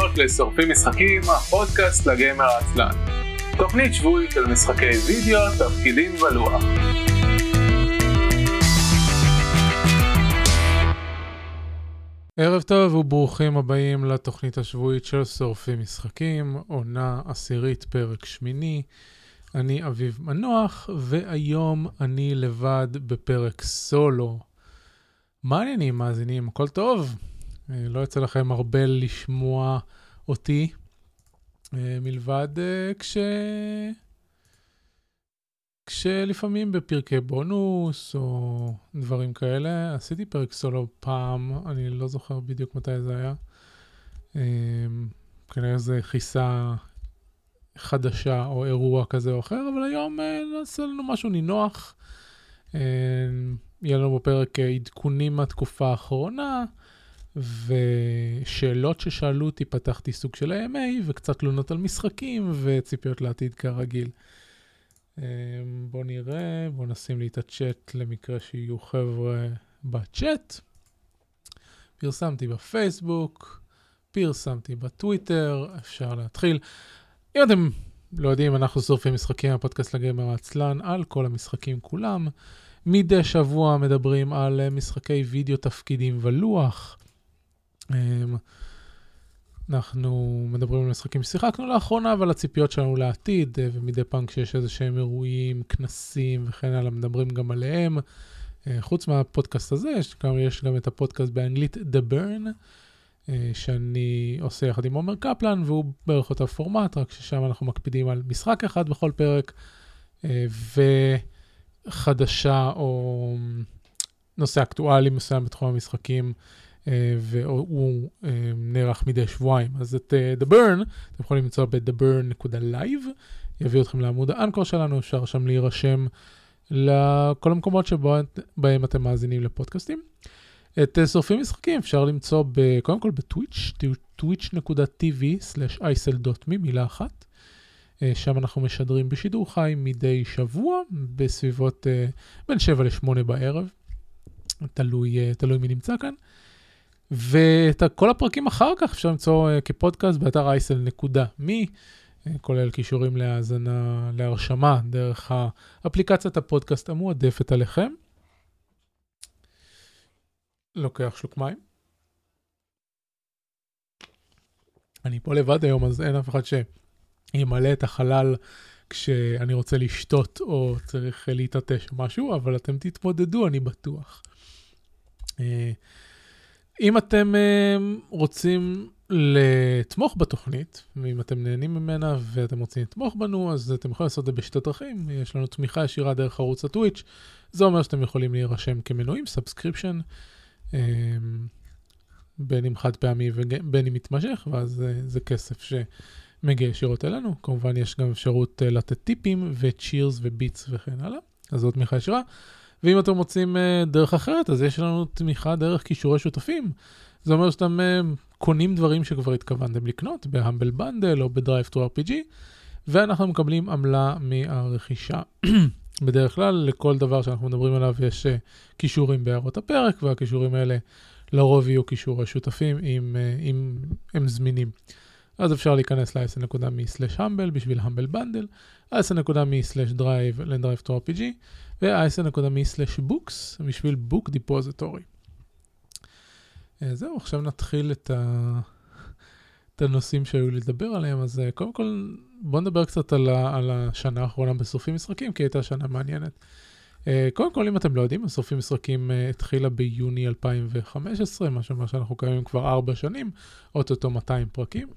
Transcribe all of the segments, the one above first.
הבאות לשורפים משחקים, הפודקאסט לגיימר העצלן. תוכנית שבועית על משחקי וידאו, תפקידים ולוח. ערב טוב וברוכים הבאים לתוכנית השבועית של שורפים משחקים, עונה עשירית, פרק שמיני. אני אביב מנוח, והיום אני לבד בפרק סולו. מה העניינים, מאזינים? הכל טוב? אה, לא יוצא לכם הרבה לשמוע אותי, אה, מלבד אה, כש... כשלפעמים בפרקי בונוס או דברים כאלה, עשיתי פרק סולו פעם, אני לא זוכר בדיוק מתי זה היה. כנראה זה חיסה חדשה או אירוע כזה או אחר, אבל היום נעשה לנו משהו נינוח. יהיה לנו בפרק עדכונים מהתקופה האחרונה, ושאלות ששאלו אותי, פתחתי סוג של AMA, וקצת תלונות על משחקים, וציפיות לעתיד כרגיל. אמ, בואו נראה, בואו נשים לי את הצ'אט למקרה שיהיו חבר'ה בצ'אט. פרסמתי בפייסבוק, פרסמתי בטוויטר, אפשר להתחיל. אם אתם לא יודעים, אנחנו שורפים משחקים, הפודקאסט לגמר העצלן, על כל המשחקים כולם. מדי שבוע מדברים על משחקי וידאו, תפקידים ולוח. אמ, אנחנו מדברים על משחקים ששיחקנו לאחרונה, אבל הציפיות שלנו לעתיד, אה, ומדי פעם כשיש איזה שהם אירועים, כנסים וכן הלאה, מדברים גם עליהם. אה, חוץ מהפודקאסט הזה, יש גם, יש גם את הפודקאסט באנגלית The Burn, אה, שאני עושה יחד עם עומר קפלן, והוא בערך אותו פורמט, רק ששם אנחנו מקפידים על משחק אחד בכל פרק, וחדשה או נושא אקטואלי מסוים בתחום המשחקים. אה, והוא אה, נערך מדי שבועיים. אז את אה, The Burn, אתם יכולים למצוא ב-theburn.live, יביא אתכם לעמוד האנקור שלנו, אפשר שם להירשם לכל המקומות שבהם אתם מאזינים לפודקאסטים. את שורפים משחקים אפשר למצוא ב, קודם כל בטוויץ', twitch.tv/isl.me, מילה אחת. שם אנחנו משדרים בשידור חי מדי שבוע, בסביבות בין 7 ל-8 בערב. תלוי, תלוי מי נמצא כאן. ואת כל הפרקים אחר כך אפשר למצוא uh, כפודקאסט באתר אייסל.מי, uh, כולל קישורים להאזנה, להרשמה, דרך האפליקציית הפודקאסט המועדפת עליכם. לוקח שלוק מים. אני פה לבד היום, אז אין אף אחד שימלא את החלל כשאני רוצה לשתות או צריך להתעטש או משהו, אבל אתם תתמודדו, אני בטוח. אם אתם uh, רוצים לתמוך בתוכנית, ואם אתם נהנים ממנה ואתם רוצים לתמוך בנו, אז אתם יכולים לעשות את זה בשתי דרכים. יש לנו תמיכה ישירה דרך ערוץ הטוויץ', זה אומר שאתם יכולים להירשם כמנויים, subscription, um, בין אם חד פעמי ובין אם מתמשך, ואז uh, זה כסף שמגיע ישירות אלינו. כמובן יש גם אפשרות uh, לתת טיפים ו cheers ו bits וכן הלאה, אז זו תמיכה ישירה. ואם אתם רוצים uh, דרך אחרת, אז יש לנו תמיכה דרך קישורי שותפים. זה אומר שאתם uh, קונים דברים שכבר התכוונתם לקנות ב Humble Bundle או ב DriveThruRPG, ואנחנו מקבלים עמלה מהרכישה. בדרך כלל, לכל דבר שאנחנו מדברים עליו יש uh, קישורים בהערות הפרק, והקישורים האלה לרוב יהיו קישורי שותפים אם, אם הם זמינים. אז אפשר להיכנס ל-10.me/humble בשביל Humble Bundle, 10.me/drive ל DriveThruRPG, ו-10.me/books בשביל Book Depository. אה, זהו, עכשיו נתחיל את, ה... את הנושאים שהיו לי לדבר עליהם, אז אה, קודם כל בואו נדבר קצת על, ה... על השנה האחרונה בשורפים משחקים, כי הייתה שנה מעניינת. אה, קודם כל, אם אתם לא יודעים, השורפים משחקים התחילה ביוני 2015, מה שאומר שאנחנו קיימים כבר ארבע שנים, אוטוטו 200 פרקים.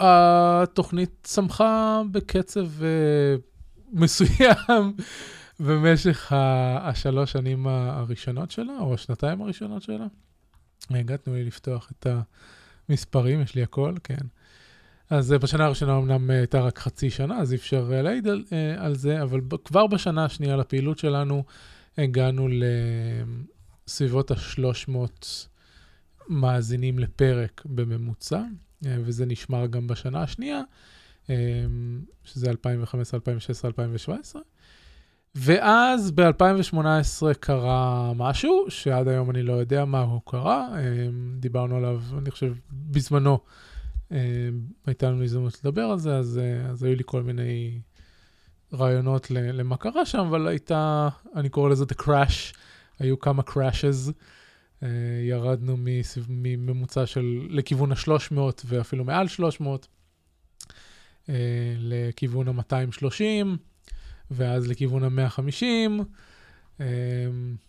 והתוכנית צמחה בקצב מסוים במשך השלוש שנים הראשונות שלה, או השנתיים הראשונות שלה. הגעתנו לי לפתוח את המספרים, יש לי הכל, כן. אז בשנה הראשונה אמנם הייתה רק חצי שנה, אז אי אפשר להעיד על, על זה, אבל כבר בשנה השנייה לפעילות שלנו הגענו לסביבות ה-300 מאזינים לפרק בממוצע, וזה נשמר גם בשנה השנייה. אמ, שזה 2015, 2016, 2017. ואז ב-2018 קרה משהו, שעד היום אני לא יודע מה הוא קרה, אמ, דיברנו עליו, אני חושב, בזמנו אמ, הייתה לנו הזדמנות לדבר על זה, אז, אה, אז היו לי כל מיני רעיונות למה קרה שם, אבל הייתה, אני קורא לזה The Crash, היו כמה crashes, אה, ירדנו מממוצע של, לכיוון ה-300 ואפילו מעל 300, אה, לכיוון ה-230. ואז לכיוון ה-150, אמ,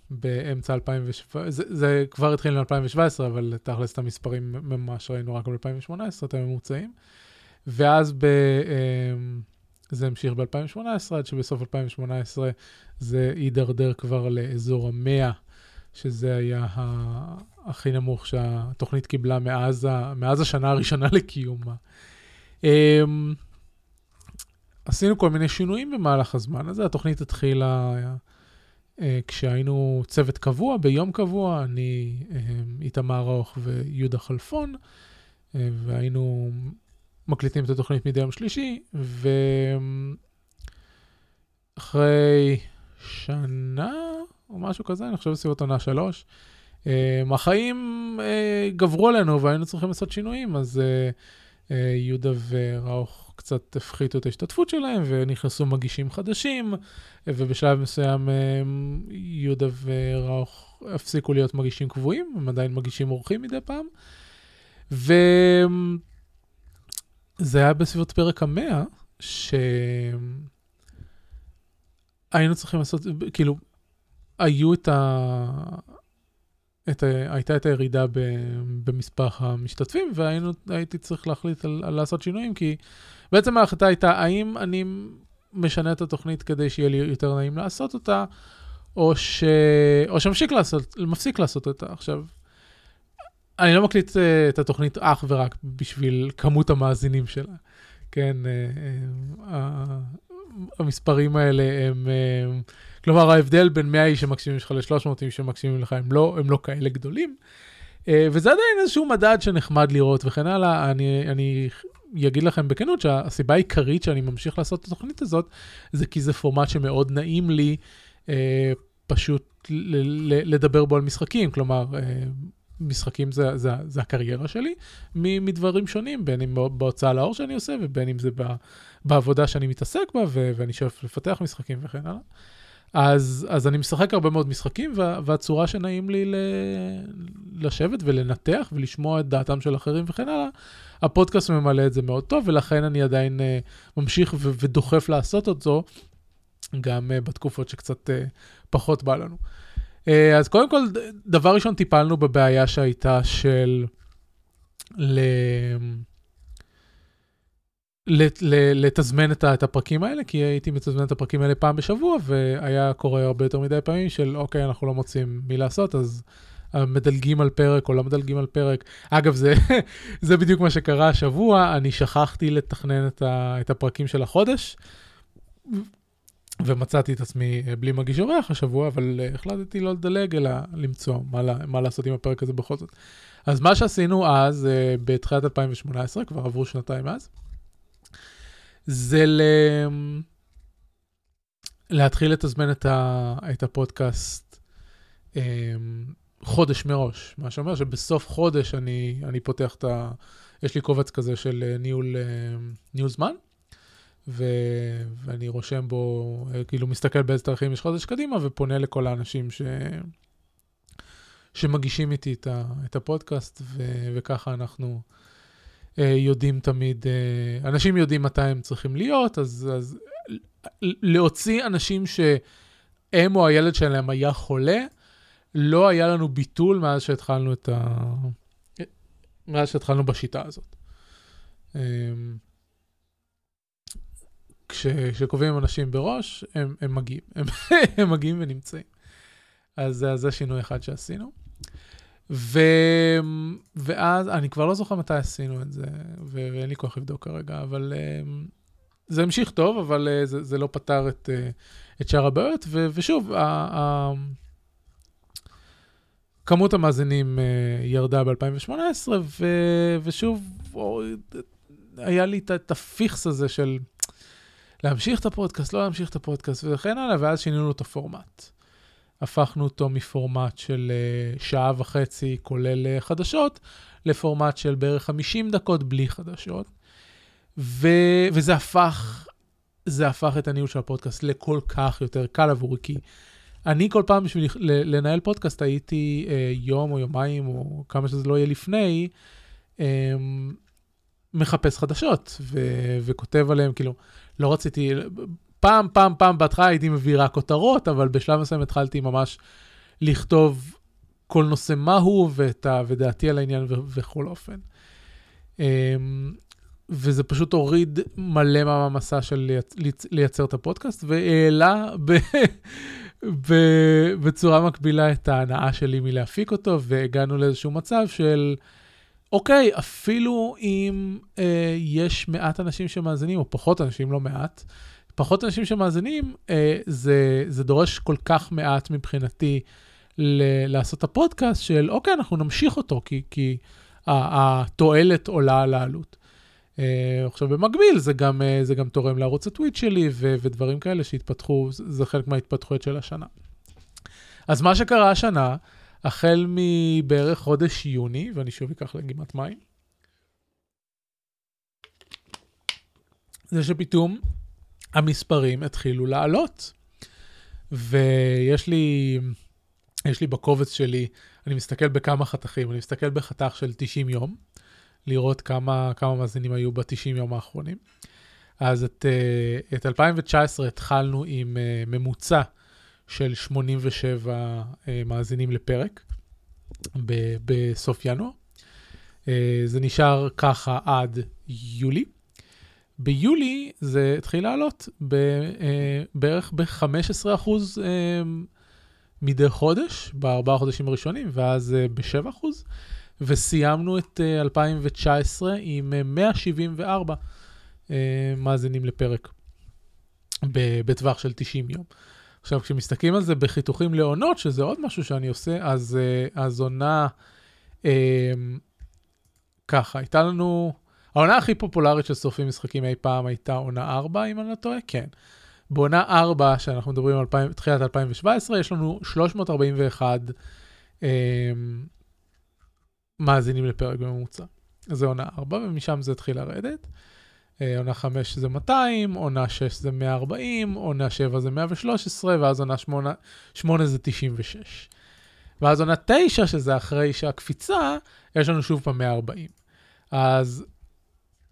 באמצע 2017, זה, זה כבר התחיל מ-2017, אבל תכלס את המספרים ממש ראינו רק ב-2018, את הממוצעים. ואז ב, אמ, זה המשיך ב-2018, עד שבסוף 2018 זה יידרדר כבר לאזור ה-100, שזה היה הכי נמוך שהתוכנית קיבלה מאז, מאז השנה הראשונה לקיומה. עשינו כל מיני שינויים במהלך הזמן הזה. התוכנית התחילה אה, כשהיינו צוות קבוע, ביום קבוע, אני, אה, איתמר רוך ויהודה חלפון, אה, והיינו מקליטים את התוכנית מדי יום שלישי, ואחרי שנה או משהו כזה, אני חושב בסביבות עונה שלוש, החיים גברו עלינו והיינו צריכים לעשות שינויים, אז יהודה וראוך קצת הפחיתו את ההשתתפות שלהם ונכנסו מגישים חדשים, ובשלב מסוים יהודה וראוך הפסיקו להיות מגישים קבועים, הם עדיין מגישים אורחים מדי פעם. וזה היה בסביבות פרק המאה, שהיינו צריכים לעשות, כאילו, היו את ה... את. הייתה את הירידה. במספר המשתתפים, והייתי צריך להחליט על, על לעשות שינויים, כי בעצם ההחלטה הייתה, האם אני משנה את התוכנית כדי שיהיה לי יותר נעים לעשות אותה, או, ש... או שמפסיק לעשות, מפסיק לעשות אותה. עכשיו, אני לא מקליט uh, את התוכנית אך ורק בשביל כמות המאזינים שלה. כן, uh, uh, המספרים האלה הם... כלומר, ההבדל בין 100 איש שמקשיבים לך ל-300 איש שמקשיבים לך הם לא, הם לא כאלה גדולים. Uh, וזה עדיין איזשהו מדד שנחמד לראות וכן הלאה. אני, אני אגיד לכם בכנות שהסיבה העיקרית שאני ממשיך לעשות את התוכנית הזאת, זה כי זה פורמט שמאוד נעים לי אה, פשוט לדבר בו על משחקים, כלומר, אה, משחקים זה, זה, זה הקריירה שלי מדברים שונים, בין אם בהוצאה לאור שאני עושה ובין אם זה בעבודה שאני מתעסק בה ואני שואף לפתח משחקים וכן הלאה. אז, אז אני משחק הרבה מאוד משחקים, וה, והצורה שנעים לי ל, לשבת ולנתח ולשמוע את דעתם של אחרים וכן הלאה, הפודקאסט ממלא את זה מאוד טוב, ולכן אני עדיין uh, ממשיך ו- ודוחף לעשות את זו, גם uh, בתקופות שקצת uh, פחות בא לנו. Uh, אז קודם כל, דבר ראשון, טיפלנו בבעיה שהייתה של... ל... לתזמן את הפרקים האלה, כי הייתי מתזמן את הפרקים האלה פעם בשבוע, והיה קורה הרבה יותר מדי פעמים של אוקיי, אנחנו לא מוצאים מי לעשות, אז מדלגים על פרק או לא מדלגים על פרק. אגב, זה, זה בדיוק מה שקרה השבוע, אני שכחתי לתכנן את, ה, את הפרקים של החודש, ומצאתי את עצמי בלי מגיש אורח השבוע, אבל החלטתי לא לדלג, אלא למצוא מה, מה לעשות עם הפרק הזה בכל זאת. אז מה שעשינו אז, אה, בתחילת 2018, כבר עברו שנתיים מאז, זה ל... להתחיל לתזמן את, ה... את הפודקאסט um, חודש מראש, מה שאומר שבסוף חודש אני, אני פותח את ה... יש לי קובץ כזה של אה, ניהול, אה, ניהול זמן, ו... ואני רושם בו, אה, כאילו מסתכל באיזה תאריכים יש חודש קדימה, ופונה לכל האנשים ש... שמגישים איתי את, ה... את הפודקאסט, ו... וככה אנחנו יודעים תמיד, אנשים יודעים מתי הם צריכים להיות, אז, אז להוציא אנשים שהם או הילד שלהם היה חולה, לא היה לנו ביטול מאז שהתחלנו את ה... מאז שהתחלנו בשיטה הזאת. אמ, כש, כשקובעים אנשים בראש, הם, הם מגיעים, הם, הם מגיעים ונמצאים. אז זה שינוי אחד שעשינו. ו... ואז, אני כבר לא זוכר מתי עשינו את זה, ואין לי כוח לבדוק כרגע, אבל um, זה המשיך טוב, אבל uh, זה, זה לא פתר את, uh, את שאר הבעיות, ו, ושוב, ה, כמות המאזינים uh, ירדה ב-2018, ו- ושוב, היה לי את הפיכס הזה של להמשיך את הפודקאסט, לא להמשיך את הפודקאסט וכן הלאה, ואז שינינו את הפורמט. הפכנו אותו מפורמט של uh, שעה וחצי, כולל uh, חדשות, לפורמט של בערך 50 דקות בלי חדשות. ו... וזה הפך, זה הפך את הניהול של הפודקאסט לכל כך יותר קל עבורי, כי אני כל פעם בשביל לנהל פודקאסט הייתי uh, יום או יומיים או כמה שזה לא יהיה לפני, um, מחפש חדשות ו- וכותב עליהם, כאילו, לא רציתי, פעם, פעם, פעם בהתחלה הייתי מביא רק כותרות, אבל בשלב מסוים התחלתי ממש לכתוב כל נושא מהו ודעתי על העניין ו- בכל אופן. Um, וזה פשוט הוריד מלא מהמסע של לייצ- לייצר את הפודקאסט, והעלה ב- ב- בצורה מקבילה את ההנאה שלי מלהפיק אותו, והגענו לאיזשהו מצב של... אוקיי, אפילו אם אה, יש מעט אנשים שמאזינים, או פחות אנשים, לא מעט, פחות אנשים שמאזינים, אה, זה, זה דורש כל כך מעט מבחינתי ל- לעשות את הפודקאסט של, אוקיי, אנחנו נמשיך אותו, כי, כי התועלת עולה על העלות. אה, עכשיו, במקביל, זה גם, אה, זה גם תורם לערוץ הטוויט שלי ו- ודברים כאלה שהתפתחו, זה חלק מההתפתחויות של השנה. אז מה שקרה השנה, החל מבערך חודש יוני, ואני שוב אקח לגימת מים, זה שפתאום המספרים התחילו לעלות. ויש לי, יש לי בקובץ שלי, אני מסתכל בכמה חתכים, אני מסתכל בחתך של 90 יום, לראות כמה, כמה מאזינים היו ב-90 יום האחרונים. אז את, אה, את 2019 התחלנו עם אה, ממוצע של 87 אה, מאזינים לפרק ב- בסוף ינואר. זה נשאר ככה עד יולי. ביולי זה התחיל לעלות ב, אה, בערך ב-15% אה, מדי חודש, בארבעה חודשים הראשונים, ואז אה, ב-7%, וסיימנו את אה, 2019 עם אה, 174 אה, מאזינים לפרק בטווח של 90 יום. עכשיו, כשמסתכלים על זה בחיתוכים לעונות, שזה עוד משהו שאני עושה, אז, אה, אז עונה אה, ככה, הייתה לנו, העונה הכי פופולרית של שורפים משחקים אי פעם הייתה עונה 4, אם אני לא טועה, כן. בעונה 4, שאנחנו מדברים על 2000, תחילת 2017, יש לנו 341 אה, מאזינים לפרק בממוצע. זה עונה 4, ומשם זה התחיל לרדת. אה, עונה 5 זה 200, עונה 6 זה 140, עונה 7 זה 113, ואז עונה 8, 8 זה 96. ואז עונה 9, שזה אחרי שהקפיצה, יש לנו שוב פעם 140. אז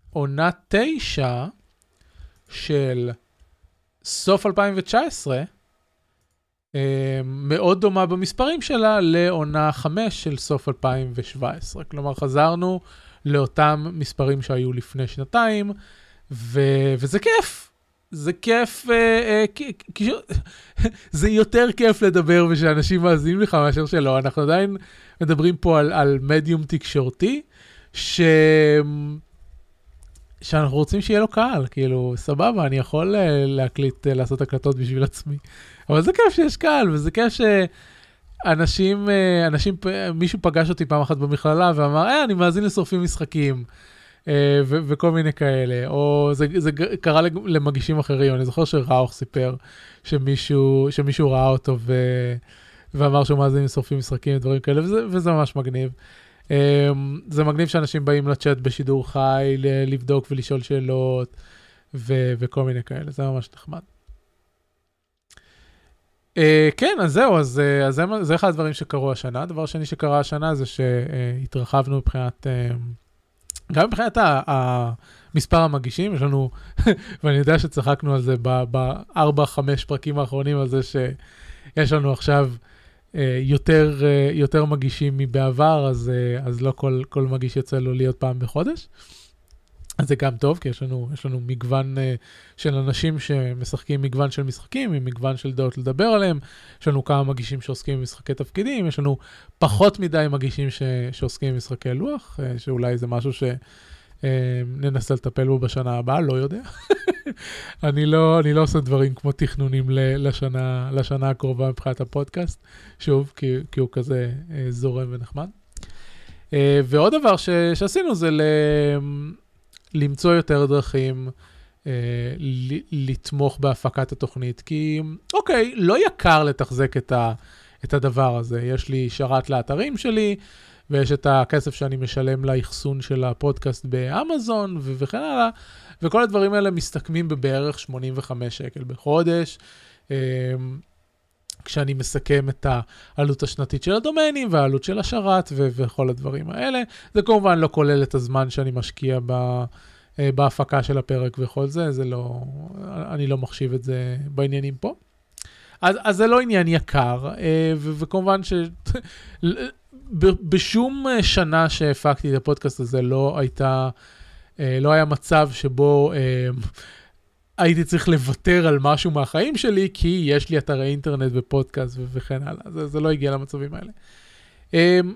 עונה 9 של סוף 2019, אה, מאוד דומה במספרים שלה לעונה 5 של סוף 2017. כלומר, חזרנו לאותם מספרים שהיו לפני שנתיים, ו- וזה כיף. זה כיף, אה, אה, זה יותר כיף לדבר ושאנשים מאזינים לך מאשר שלא. אנחנו עדיין מדברים פה על, על מדיום תקשורתי, ש... שאנחנו רוצים שיהיה לו קהל, כאילו, סבבה, אני יכול אה, להקליט, אה, לעשות הקלטות בשביל עצמי. אבל זה כיף שיש קהל, וזה כיף שאנשים, אה, אנשים, מישהו פגש אותי פעם אחת במכללה ואמר, אה, אני מאזין לשורפים משחקים. ו- וכל מיני כאלה, או זה, זה קרה למגישים אחרים, אני זוכר שראוך סיפר שמישהו, שמישהו ראה אותו ו- ואמר שהוא מאזין לשורפים משחקים ודברים כאלה, וזה, וזה ממש מגניב. זה מגניב שאנשים באים לצ'אט בשידור חי, לבדוק ולשאול שאלות ו- וכל מיני כאלה, זה ממש נחמד. Uh, כן, אז זהו, אז, uh, אז זה, זה אחד הדברים שקרו השנה. דבר שני שקרה השנה זה שהתרחבנו מבחינת... Uh, גם מבחינת מספר המגישים, יש לנו, ואני יודע שצחקנו על זה בארבע, חמש פרקים האחרונים, על זה שיש לנו עכשיו יותר, יותר מגישים מבעבר, אז, אז לא כל, כל מגיש יוצא לו להיות פעם בחודש. אז זה גם טוב, כי יש לנו, יש לנו מגוון של אנשים שמשחקים מגוון של משחקים, עם מגוון של דעות לדבר עליהם. יש לנו כמה מגישים שעוסקים במשחקי תפקידים, יש לנו פחות מדי מגישים ש, שעוסקים במשחקי לוח, שאולי זה משהו שננסה uh, לטפל בו בשנה הבאה, לא יודע. אני, לא, אני לא עושה דברים כמו תכנונים לשנה, לשנה הקרובה מבחינת הפודקאסט, שוב, כי, כי הוא כזה uh, זורם ונחמד. Uh, ועוד דבר ש, שעשינו זה ל... למצוא יותר דרכים לתמוך בהפקת התוכנית, כי אוקיי, לא יקר לתחזק את, ה, את הדבר הזה. יש לי שרת לאתרים שלי, ויש את הכסף שאני משלם לאחסון של הפודקאסט באמזון ו- וכן הלאה, וכל הדברים האלה מסתכמים בבערך 85 שקל בחודש. אמ, כשאני מסכם את העלות השנתית של הדומיינים והעלות של השרת ו- וכל הדברים האלה. זה כמובן לא כולל את הזמן שאני משקיע ב- אה, בהפקה של הפרק וכל זה, זה לא, אני לא מחשיב את זה בעניינים פה. אז, אז זה לא עניין יקר, אה, ו- וכמובן ש... בשום שנה שהפקתי את הפודקאסט הזה לא הייתה, אה, לא היה מצב שבו הייתי צריך לוותר על משהו מהחיים שלי, כי יש לי אתרי אינטרנט ופודקאסט וכן הלאה. זה, זה לא הגיע למצבים האלה.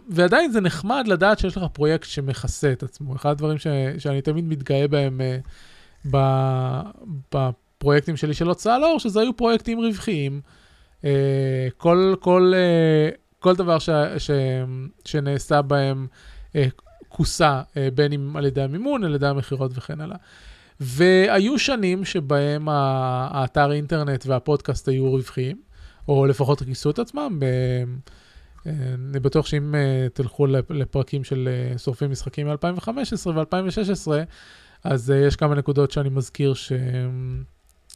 ועדיין זה נחמד לדעת שיש לך פרויקט שמכסה את עצמו. אחד הדברים ש, שאני תמיד מתגאה בהם uh, בפרויקטים שלי של הוצאה לאור, שזה היו פרויקטים רווחיים. Uh, כל, כל, uh, כל דבר ש, ש, שנעשה בהם uh, כוסה, בין אם על ידי המימון, על ידי המכירות וכן הלאה. והיו שנים שבהם האתר אינטרנט והפודקאסט היו רווחיים, או לפחות כיסו את עצמם. אני בטוח שאם אה, תלכו לפרקים של אה, שורפים משחקים מ-2015 ו-2016, אז אה, יש כמה נקודות שאני מזכיר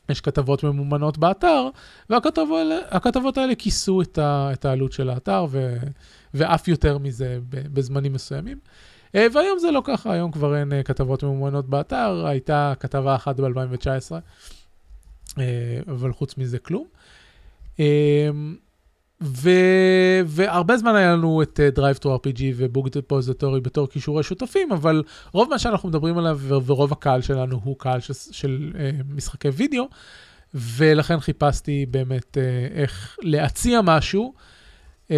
שיש כתבות ממומנות באתר, והכתבות האלה כיסו את, העלות של האתר, ו, ואף יותר מזה בזמנים מסוימים. אה, והיום זה לא ככה, היום כבר אין אה, כתבות ממומנות באתר, הייתה כתבה אחת ב-2019, אה, אבל חוץ מזה כלום. ו... והרבה זמן היה לנו את Drive to RPG ו-Book Depository בתור כישורי שותפים, אבל רוב מה שאנחנו מדברים עליו ורוב הקהל שלנו הוא קהל של, של uh, משחקי וידאו, ולכן חיפשתי באמת uh, איך להציע משהו uh,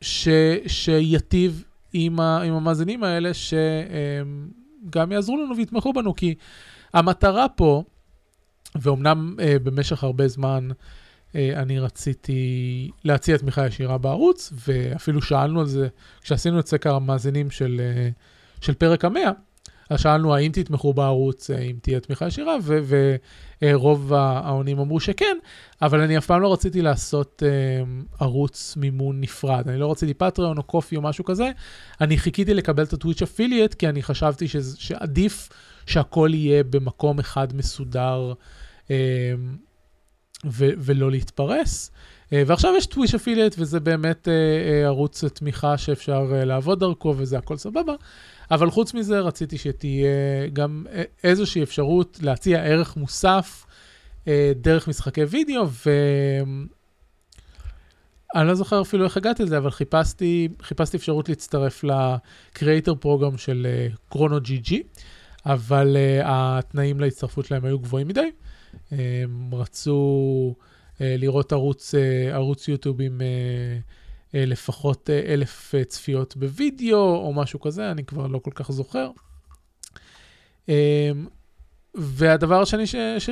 ש... שיטיב עם, ה, עם המאזינים האלה, שגם יעזרו לנו ויתמכו בנו, כי המטרה פה, ואומנם uh, במשך הרבה זמן uh, אני רציתי להציע תמיכה ישירה בערוץ, ואפילו שאלנו על זה כשעשינו את סקר המאזינים של, uh, של פרק המאה, אז שאלנו האם תתמכו בערוץ, אם תהיה תמיכה ישירה, ורוב העונים אמרו שכן, אבל אני אף פעם לא רציתי לעשות ערוץ מימון נפרד. אני לא רציתי Patreon או Ko-fi או משהו כזה. אני חיכיתי לקבל את ה Twitch Affiliate, כי אני חשבתי שעדיף שהכל יהיה במקום אחד מסודר ו, ולא להתפרס. Uh, ועכשיו יש Twitch Affiliate, וזה באמת uh, uh, ערוץ תמיכה שאפשר לעבוד דרכו, וזה הכל סבבה. אבל חוץ מזה, רציתי שתהיה גם איזושהי אפשרות להציע ערך מוסף אה, דרך משחקי וידאו, ו... אני לא זוכר אפילו איך הגעתי לזה, אבל חיפשתי, חיפשתי אפשרות להצטרף לקריאייטר פרוגרם של קרונו ג'י ג'י, אבל uh, התנאים להצטרפות שלהם היו גבוהים מדי. הם רצו uh, לראות ערוץ, uh, ערוץ יוטיוב עם uh, לפחות אלף צפיות בווידאו או משהו כזה, אני כבר לא כל כך זוכר. Um, והדבר השני ש... ש...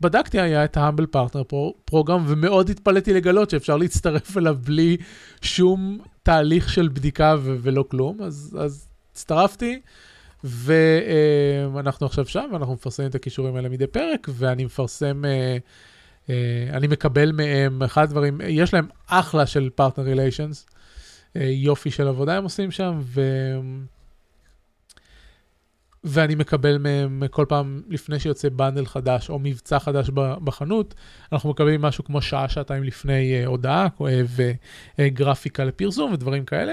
בדקתי היה את ה Humble Partner Program, ומאוד התפלאתי לגלות שאפשר להצטרף אליו בלי שום תהליך של בדיקה ו- ולא כלום, אז, אז הצטרפתי, ואנחנו עכשיו שם, ואנחנו מפרסמים את הקישורים האלה מדי פרק, ואני מפרסם, אה, אה, אני מקבל מהם, אחד הדברים, יש להם אחלה של partner relations, אה, יופי של עבודה הם עושים שם, ו... ואני מקבל מהם כל פעם לפני שיוצא בנדל חדש או מבצע חדש בחנות, אנחנו מקבלים משהו כמו שעה, שעתיים לפני הודעה וגרפיקה לפרסום ודברים כאלה.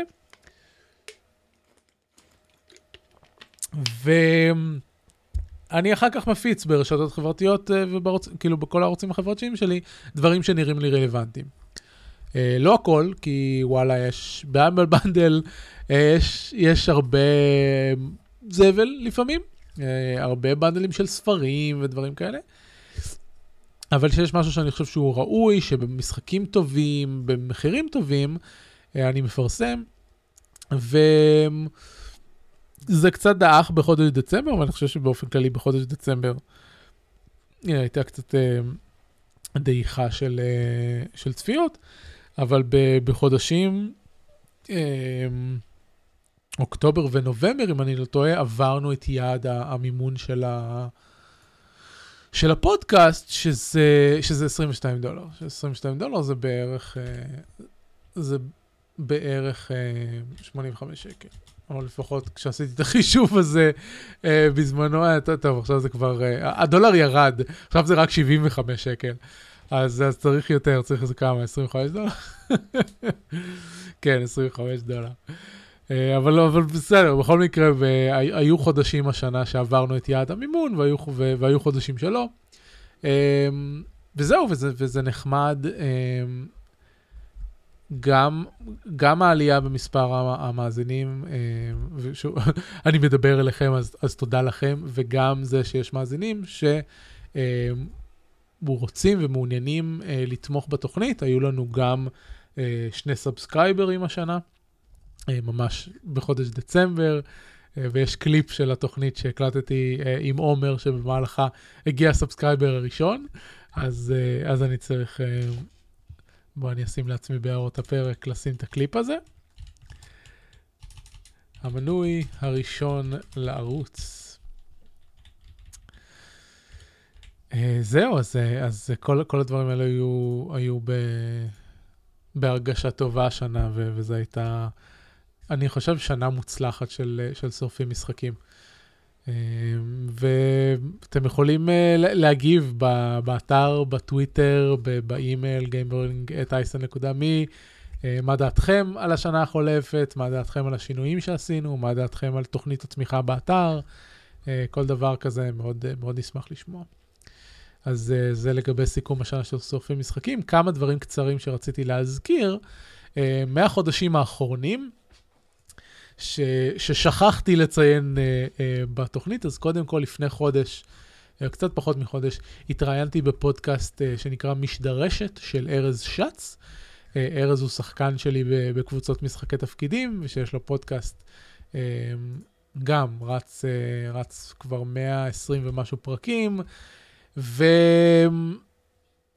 ואני אחר כך מפיץ ברשתות חברתיות uh, ובערוץ, כאילו בכל הערוצים החברתיים שלי, דברים שנראים לי רלוונטיים. Uh, לא הכל, כי וואלה, יש באמבל בנדל, uh, יש, יש הרבה זבל לפעמים, אה, הרבה בנדלים של ספרים ודברים כאלה. אבל שיש משהו שאני חושב שהוא ראוי, שבמשחקים טובים, במחירים טובים, אה, אני מפרסם. וזה קצת דעך בחודש דצמבר, אבל אני חושב שבאופן כללי בחודש דצמבר אה, הייתה קצת דעיכה של, של צפיות, אבל בחודשים אוקטובר ונובמבר, אם אני לא טועה, עברנו את יעד המימון של, ה... של הפודקאסט, שזה, שזה 22 דולר. 22 דולר זה בערך, אה, זה בערך 85 שקל. או לפחות כשעשיתי את החישוב הזה אה, בזמנו, היה טוב, עכשיו זה כבר, אה, הדולר ירד, עכשיו זה רק 75 שקל. אז, אז צריך יותר, צריך איזה כמה, 25 דולר? כן, 25 דולר. אה, אבל, אבל בסדר, בכל מקרה, היו חודשים השנה שעברנו את יעד המימון, והיו, והיו חודשים שלא. אה, וזהו, וזה, וזה נחמד. אה, גם, גם העלייה במספר המאזינים, ושוב, אני מדבר אליכם, אז, אז תודה לכם, וגם זה שיש מאזינים שרוצים ומעוניינים לתמוך בתוכנית, היו לנו גם שני subscriber ים השנה. אה, ממש בחודש דצמבר, אה, ויש קליפ של התוכנית שהקלטתי אה, עם עומר, שבמהלכה הגיע ה subscriber הראשון, אז, אז אני צריך, בואו אני אשים לעצמי בהערות הפרק לשים את הקליפ הזה. המנוי הראשון לערוץ. זהו, אז, אז כל, כל הדברים האלה היו, היו ב, בהרגשה טובה השנה, וזו הייתה אני חושב שנה מוצלחת של, של שורפים משחקים. ואתם יכולים אה, להגיב באתר, בטוויטר, באימייל, gameburning@tyson.me, אה, מה דעתכם על השנה החולפת, מה דעתכם על השינויים שעשינו, מה דעתכם על תוכנית התמיכה באתר, אה, כל דבר כזה, מאוד, מאוד נשמח לשמוע. אז זה לגבי סיכום השנה של שורפים משחקים. כמה דברים קצרים שרציתי להזכיר. מהחודשים האחרונים, ש, ששכחתי לציין uh, uh, בתוכנית, אז קודם כל לפני חודש, uh, קצת פחות מחודש, התראיינתי בפודקאסט uh, שנקרא משדרשת של ארז שץ. Uh, ארז הוא שחקן שלי בקבוצות משחקי תפקידים, ושיש לו פודקאסט uh, גם רץ, uh, רץ כבר 120 ומשהו פרקים, ו...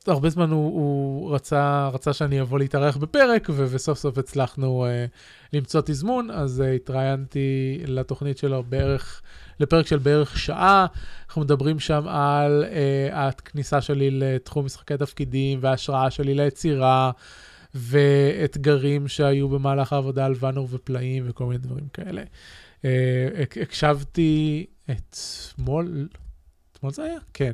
הרבה זמן הוא, הוא רצה, רצה שאני אבוא להתארח בפרק, ו- וסוף סוף הצלחנו uh, למצוא תזמון, אז uh, התראיינתי לתוכנית שלו בערך, לפרק של בערך שעה. אנחנו מדברים שם על uh, הכניסה שלי לתחום משחקי תפקידים, וההשראה שלי ליצירה, ואתגרים שהיו במהלך העבודה על ואנור ופלאים וכל מיני דברים כאלה. Uh, הקשבתי אתמול, אתמול זה היה? כן.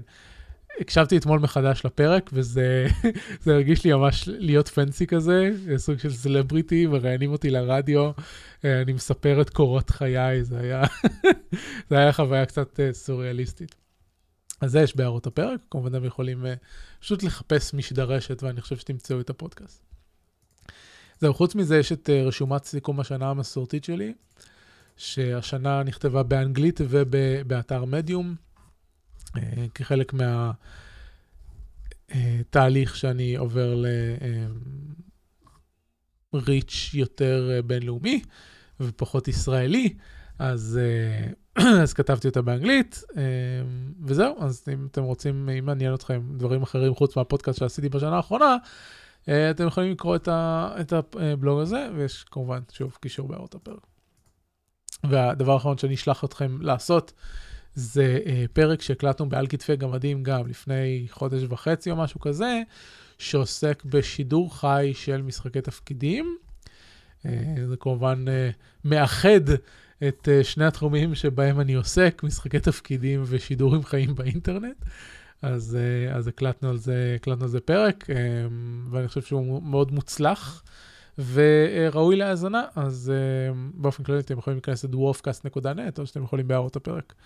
הקשבתי אתמול מחדש לפרק, וזה הרגיש לי ממש להיות פנסי כזה, סוג של סלבריטי, מראיינים אותי לרדיו, אה, אני מספר את קורות חיי, זה היה, זה היה חוויה קצת אה, סוריאליסטית. אז זה יש בהערות הפרק, כמובן אתם יכולים אה, פשוט לחפש משדרשת, ואני חושב שתמצאו את הפודקאסט. זהו, חוץ מזה יש את רשומת סיכום השנה המסורתית שלי, שהשנה נכתבה באנגלית ובאתר מדיום. אה, כחלק מהתהליך אה, שאני עובר לריץ' אה, יותר בינלאומי ופחות ישראלי, אז, אז כתבתי אותה באנגלית, וזהו, אז אם אתם רוצים, אם מעניין אתכם דברים אחרים חוץ מהפודקאסט שעשיתי בשנה האחרונה, אתם יכולים לקרוא את, ה, את הבלוג הזה, ויש כמובן, שוב, קישור בהערות הפרק. והדבר האחרון שאני אשלח אתכם לעשות, זה uh, פרק שהקלטנו בעל כתפי גמדים גם לפני חודש וחצי או משהו כזה, שעוסק בשידור חי של משחקי תפקידים. Uh, זה כמובן uh, מאחד את שני התחומים שבהם אני עוסק, משחקי תפקידים ושידורים חיים באינטרנט. אז, אז הקלטנו, על זה, הקלטנו על זה פרק, ואני חושב שהוא מאוד מוצלח. וראוי להאזנה, אז באופן כללי אתם יכולים להיכנס לדוורפקאסט.נט, או שאתם יכולים בהערות הפרק אה,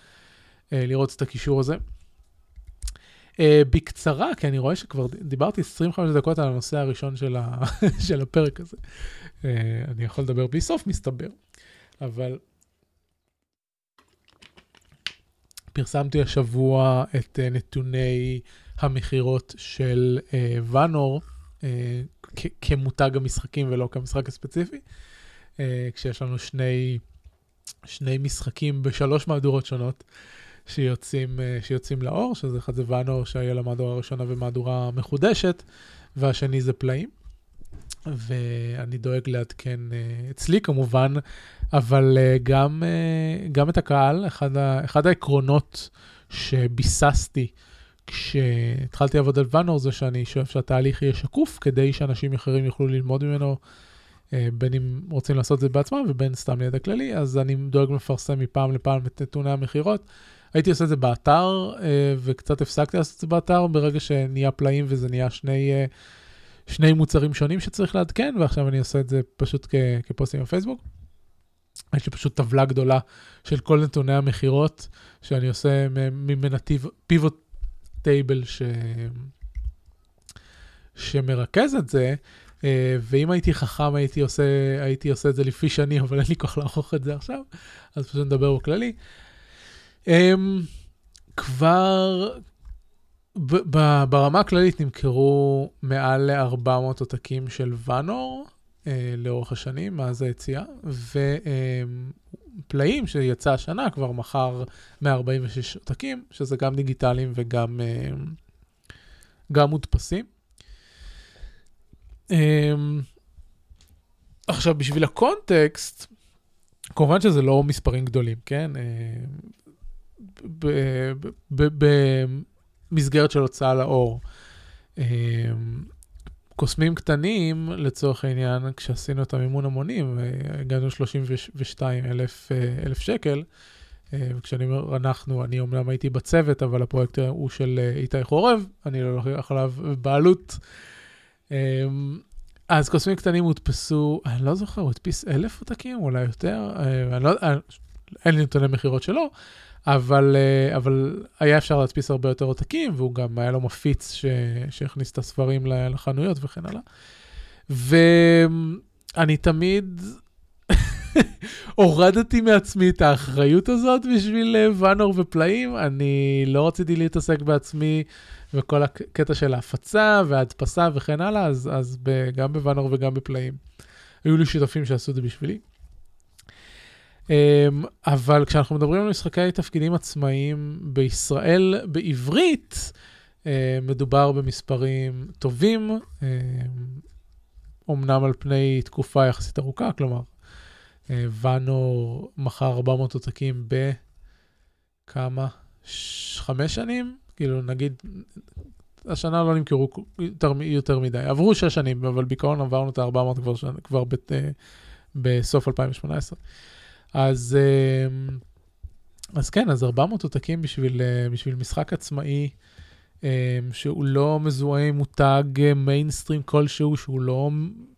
לראות את הקישור הזה. Uh, בקצרה, כי אני רואה שכבר דיברתי 25 דקות על הנושא הראשון של, ה... של הפרק הזה. Uh, אני יכול לדבר בלי סוף, מסתבר. אבל פרסמתי השבוע את נתוני המכירות של ואנור כמותג המשחקים ולא כמשחק הספציפי, כשיש לנו שני, שני משחקים בשלוש מהדורות שונות. שיוצאים, אה, שיוצאים לאור, שזה אחד זה ואנור שהיה למהדורה הראשונה ומהדורה מחודשת, והשני זה פלאים. ואני דואג לעדכן uh, אצלי כמובן, אבל uh, גם, גם את הקהל, אחד, ה, אחד העקרונות שביססתי כשהתחלתי לעבוד על ואנור זה שאני שואף שהתהליך יהיה שקוף כדי שאנשים אחרים יוכלו ללמוד ממנו, אה, בין אם רוצים לעשות את זה בעצמם ובין סתם לידע כללי, אז אני דואג לפרסם מפעם לפעם את נתוני המכירות. הייתי עושה את זה באתר, אה, וקצת הפסקתי לעשות את זה באתר ברגע שנהיה פלאים וזה נהיה שני, אה, שני מוצרים שונים שצריך לעדכן, ועכשיו אני עושה את זה פשוט כ, כפוסטים בפייסבוק. יש לי פשוט טבלה גדולה של כל נתוני המכירות שאני עושה ממנה פיבוט טייבל ש... שמרכז את זה, אה, ואם הייתי חכם הייתי עושה, הייתי עושה את זה לפי שנים, אבל אין לי כוח לערוך את זה עכשיו, אז פשוט נדבר בכללי. כבר ברמה הכללית נמכרו מעל ל-400 עותקים של ואנור אה, לאורך השנים, מאז היציאה, ופלאים שיצא השנה כבר מכר 146 עותקים, שזה גם דיגיטליים וגם אה, גם מודפסים. אמ, עכשיו, בשביל הקונטקסט, כמובן שזה לא מספרים גדולים, כן? אה, במסגרת של הוצאה לאור. אמ, קוסמים קטנים, לצורך העניין, כשעשינו את המימון המונים, הגענו ל-32 אלף, אה, אלף שקל. אה, וכשאני אומר אנחנו, אני אומנם הייתי בצוות, אבל הפרויקט הוא של איתי חורב, אני לא לוקח עליו בעלות. אמ, אז קוסמים קטנים הודפסו, אני לא זוכר, הוא הדפיס אלף עותקים, אולי יותר, אני לא, אין לי נתוני מכירות שלו, אבל, אה, אבל היה אפשר להדפיס הרבה יותר עותקים, והוא גם היה לו מפיץ ש, שהכניס את הספרים לחנויות וכן הלאה. ואני תמיד הורדתי מעצמי את האחריות הזאת בשביל אה, ואנור ופלאים. אני לא רציתי להתעסק בעצמי וכל הקטע של ההפצה וההדפסה וכן הלאה, אז, אז גם בוואנור וגם בפלאים. היו לי שותפים שעשו את זה בשבילי. אמ, אבל כשאנחנו מדברים על משחקי תפקידים עצמאיים בישראל, בעברית, אמ, מדובר במספרים טובים, אומנם על פני תקופה יחסית ארוכה, כלומר, ואנור מכר 400 עותקים בכמה? חמש שנים? כאילו, נגיד, השנה לא נמכרו יותר, יותר מדי. עברו שש שנים, אבל בעיקרון עברנו את ה-400 כבר, כבר ב, אה, בסוף 2018. אז, אה, אז כן, אז 400 עותקים בשביל, אה, בשביל משחק עצמאי, אה, שהוא לא מזוהה עם מותג מיינסטרים כלשהו, שהוא לא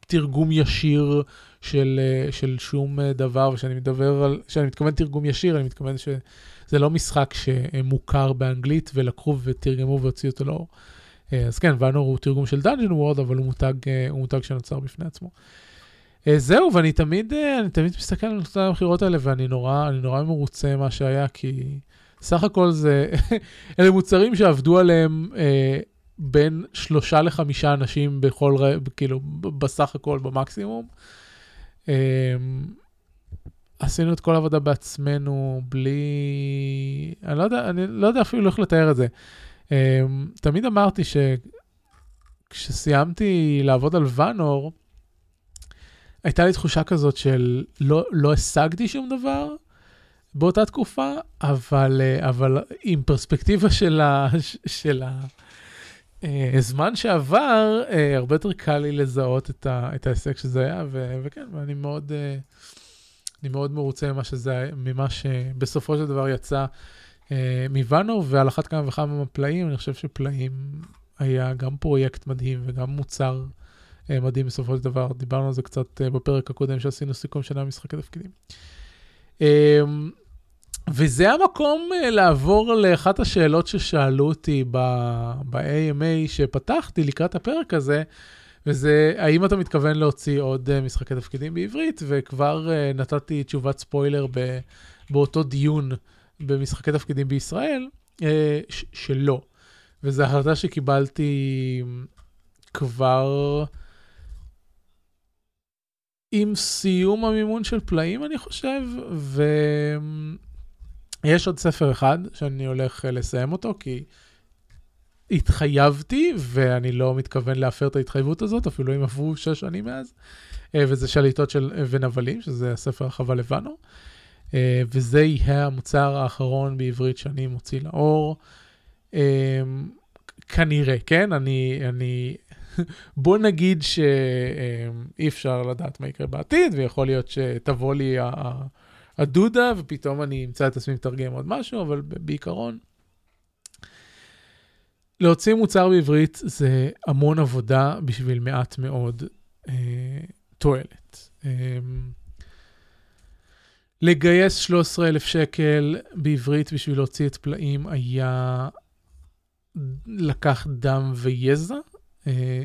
תרגום ישיר של, של שום דבר, וכשאני מדבר על, כשאני מתכוון תרגום ישיר, אני מתכוון שזה לא משחק שמוכר באנגלית ולקחו ותרגמו והוציאו אותו לאור. אז כן, ואנור הוא תרגום של Dungeon World, אבל הוא מותג, הוא מותג שנוצר בפני עצמו. אה, זהו, ואני תמיד, אה, אני תמיד מסתכל על נושא המכירות האלה, ואני נורא, אני נורא מרוצה ממה שהיה, כי סך הכל זה, אלה מוצרים שעבדו עליהם אה, בין שלושה לחמישה אנשים בכל, כאילו, בסך הכל, במקסימום. אה, עשינו את כל העבודה בעצמנו, בלי... אני לא יודע, אני לא יודע אפילו איך לתאר את זה. אה, תמיד אמרתי שכשסיימתי לעבוד על ואנור, הייתה לי תחושה כזאת של לא, לא השגתי שום דבר באותה תקופה, אבל, אה, אבל עם פרספקטיבה של, ה, של הזמן שעבר, אה, הרבה יותר קל לי לזהות את, ה, את ההישג שזה היה, ו, וכן, ואני מאוד, אה, אני מאוד מרוצה ממה, שזה, ממה שבסופו של דבר יצא מוואנו, ועל אחת כמה וכמה פלאים, אני חושב שפלאים היה גם פרויקט מדהים וגם מוצר אה, מדהים בסופו של דבר, דיברנו על זה קצת אה, בפרק הקודם שעשינו סיכום שנה משחקי תפקידים. אמ, וזה המקום אה, לעבור לאחת השאלות ששאלו אותי ב-AMA שפתחתי לקראת הפרק הזה, וזה האם אתה מתכוון להוציא עוד משחקי תפקידים בעברית, וכבר נתתי תשובת ספוילר באותו דיון במשחקי תפקידים בישראל, שלא. וזו החלטה שקיבלתי כבר עם סיום המימון של פלאים, אני חושב, ויש עוד ספר אחד שאני הולך אה, לסיים אותו, כי התחייבתי, ואני לא מתכוון להפר את ההתחייבות הזאת, אפילו אם עברו שש שנים מאז, אה, וזה שליטות של ונבלים, שזה הספר החווה לבנו, אה, וזה יהיה המוצר האחרון בעברית שאני מוציא לאור. כנראה, כן? אני, אני, בוא נגיד שאי אפשר לדעת מה יקרה בעתיד, ויכול להיות שתבוא לי הדודה, ופתאום אני אמצא את עצמי מתרגם עוד משהו, אבל בעיקרון, להוציא מוצר בעברית זה המון עבודה בשביל מעט מאוד אה, תועלת. אה, לגייס 13,000 שקל בעברית בשביל להוציא את פלאים היה לקח דם ויזע,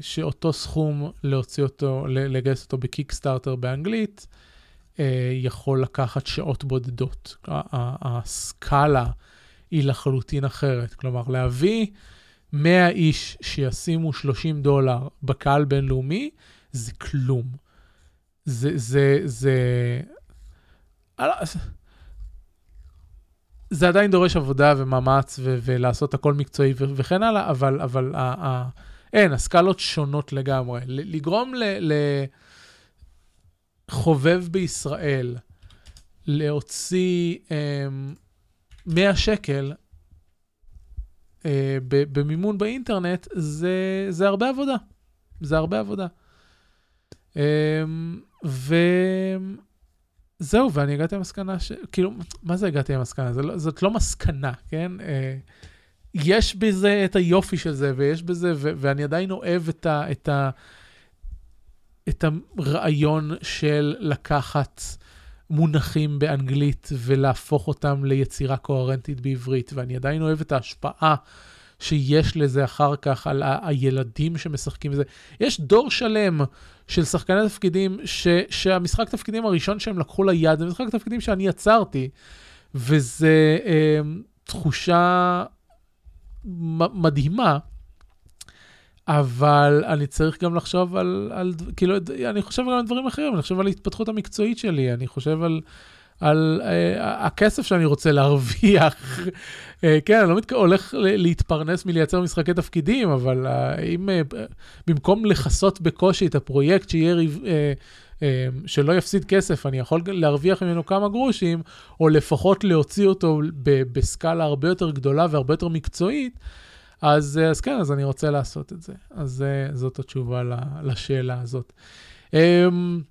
שאותו סכום להוציא אותו, לגייס אותו בקיקסטארטר באנגלית, אה, יכול לקחת שעות בודדות. הסקאלה היא לחלוטין אחרת. כלומר, להביא 100 איש שישימו 30 דולר בקהל בינלאומי, זה כלום. זה, זה, זה... זה עדיין דורש עבודה ומאמץ ולעשות הכל מקצועי וכן הלאה, אבל, אבל ה- אין, הסקלות שונות לגמרי. לגרום לחובב בישראל להוציא um, 100 שקל uh, במימון באינטרנט, זה, זה הרבה עבודה. זה הרבה עבודה. Um, וזהו, ואני הגעתי למסקנה ש... כאילו, מה זה הגעתי למסקנה? זה לא, זאת לא מסקנה, כן? יש בזה את היופי של זה, ויש בזה, ו- ואני עדיין אוהב את, ה- את, ה- את הרעיון של לקחת מונחים באנגלית ולהפוך אותם ליצירה קוהרנטית בעברית, ואני עדיין אוהב את ההשפעה שיש לזה אחר כך על ה- הילדים שמשחקים בזה. יש דור שלם של שחקני תפקידים, ש- שהמשחק תפקידים הראשון שהם לקחו ליד, זה משחק תפקידים שאני יצרתי, וזה אה, תחושה מדהימה, אבל אני צריך גם לחשוב על, על, כאילו, אני חושב גם על דברים אחרים, אני חושב על ההתפתחות המקצועית שלי, אני חושב על, על uh, הכסף שאני רוצה להרוויח. uh, כן, אני לא מת... הולך להתפרנס מלייצר משחקי תפקידים, אבל uh, אם uh, במקום לכסות בקושי את הפרויקט שיהיה... Uh, שלא יפסיד כסף, אני יכול להרוויח ממנו כמה גרושים, או לפחות להוציא אותו בסקאלה הרבה יותר גדולה והרבה יותר מקצועית, אז, אז כן, אז אני רוצה לעשות את זה. אז זאת התשובה לשאלה הזאת. אמ,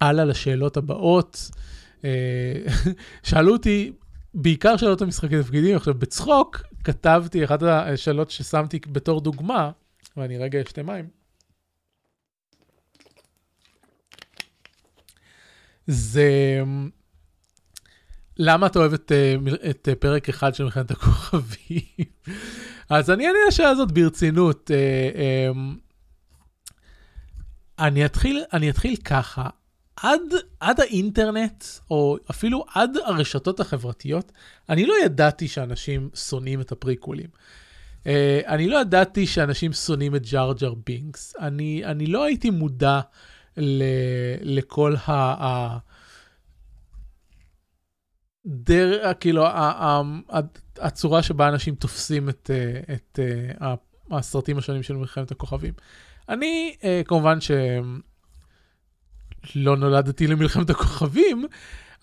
הלאה לשאלות הבאות. אה, שאלו אותי, בעיקר שאלות המשחקי תפקידים, עכשיו בצחוק כתבתי, אחת השאלות ששמתי בתור דוגמה, ואני רגע אשתה מים. זה למה אתה אוהב את, אה, את אה, פרק אחד של מלחמת הכוכבים? אז אני אענה לשאלה הזאת ברצינות. אה, אמ, אני אתחיל, אני אתחיל ככה, עד, עד האינטרנט, או אפילו עד הרשתות החברתיות, אני לא ידעתי שאנשים שונאים את הפריקולים. אני לא ידעתי שאנשים שונאים את ג'ארג'ר בינקס. אני, אני לא הייתי מודע ל, לכל ה... ה דר, כאילו, ה, ה, ה, הצורה שבה אנשים תופסים את, אה, את את אה, הסרטים השונים של מלחמת הכוכבים. אני, uh, כמובן שלא נולדתי למלחמת הכוכבים,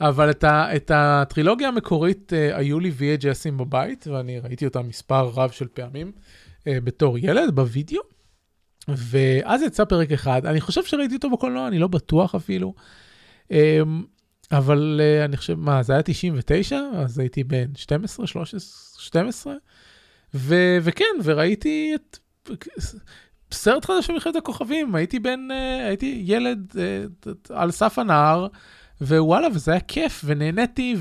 אבל את, ה, את הטרילוגיה המקורית היו לי VHSים בבית, ואני ראיתי אותה מספר רב של פעמים בתור ילד בווידאו. ואז יצא פרק אחד, אני חושב שראיתי אותו בקולנוע, אני לא בטוח אפילו. אמ, אבל אה, אני חושב, מה, זה היה 99? אז הייתי בן 12, 13, 12? ו- וכן, וראיתי את... סרט חדש של מלחמת הכוכבים, הייתי בן, אה, הייתי ילד אה, על סף הנהר, ווואלה, וזה היה כיף, ונהניתי,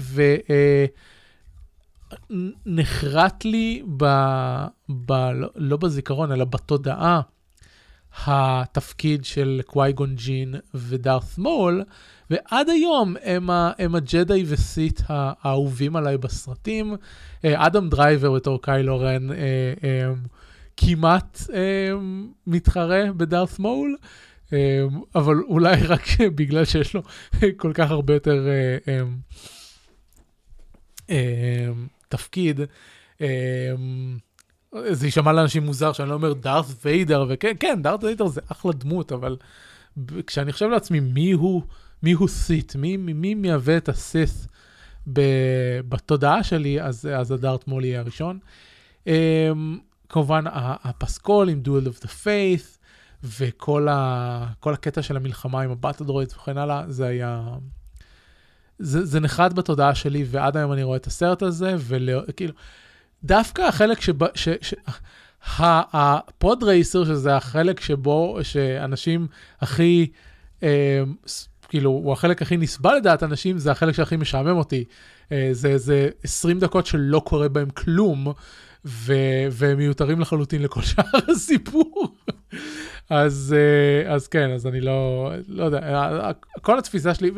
ונחרט לי, ב, ב, לא, לא בזיכרון, אלא בתודעה, התפקיד של קוואי-גון ג'ין ודארת מול, ועד היום הם, ה, הם הג'די והסית' האהובים עליי בסרטים. אה, אדם דרייבר בתור קיילו רן אה, אה, כמעט אה, מתחרה בדארת מול. אה, אבל אולי רק בגלל שיש לו כל כך הרבה יותר אה, תפקיד. זה יישמע לאנשים מוזר שאני לא אומר דארת ויידר, וכן, כן, דארת ויידר זה אחלה דמות, אבל כשאני חושב לעצמי מי הוא, מי הוא סיט, מי, מי מהווה את הסיס בתודעה שלי, אז, אז הדארט מול יהיה הראשון. Um, כמובן הפסקול עם Duel of the Faith, וכל ה, הקטע של המלחמה עם הבטלדרויד וכן הלאה, זה היה... זה, זה נחרד בתודעה שלי, ועד היום אני רואה את הסרט הזה, וכאילו, דווקא החלק שבו, ש, ש, הפוד רייסר, שזה החלק שבו, שאנשים הכי, אה, כאילו, הוא החלק הכי נסבל לדעת אנשים, זה החלק שהכי משעמם אותי. אה, זה איזה 20 דקות שלא קורה בהם כלום, ו, והם מיותרים לחלוטין לכל שאר הסיפור. אז, אה, אז כן, אז אני לא, לא יודע, כל התפיסה שלי,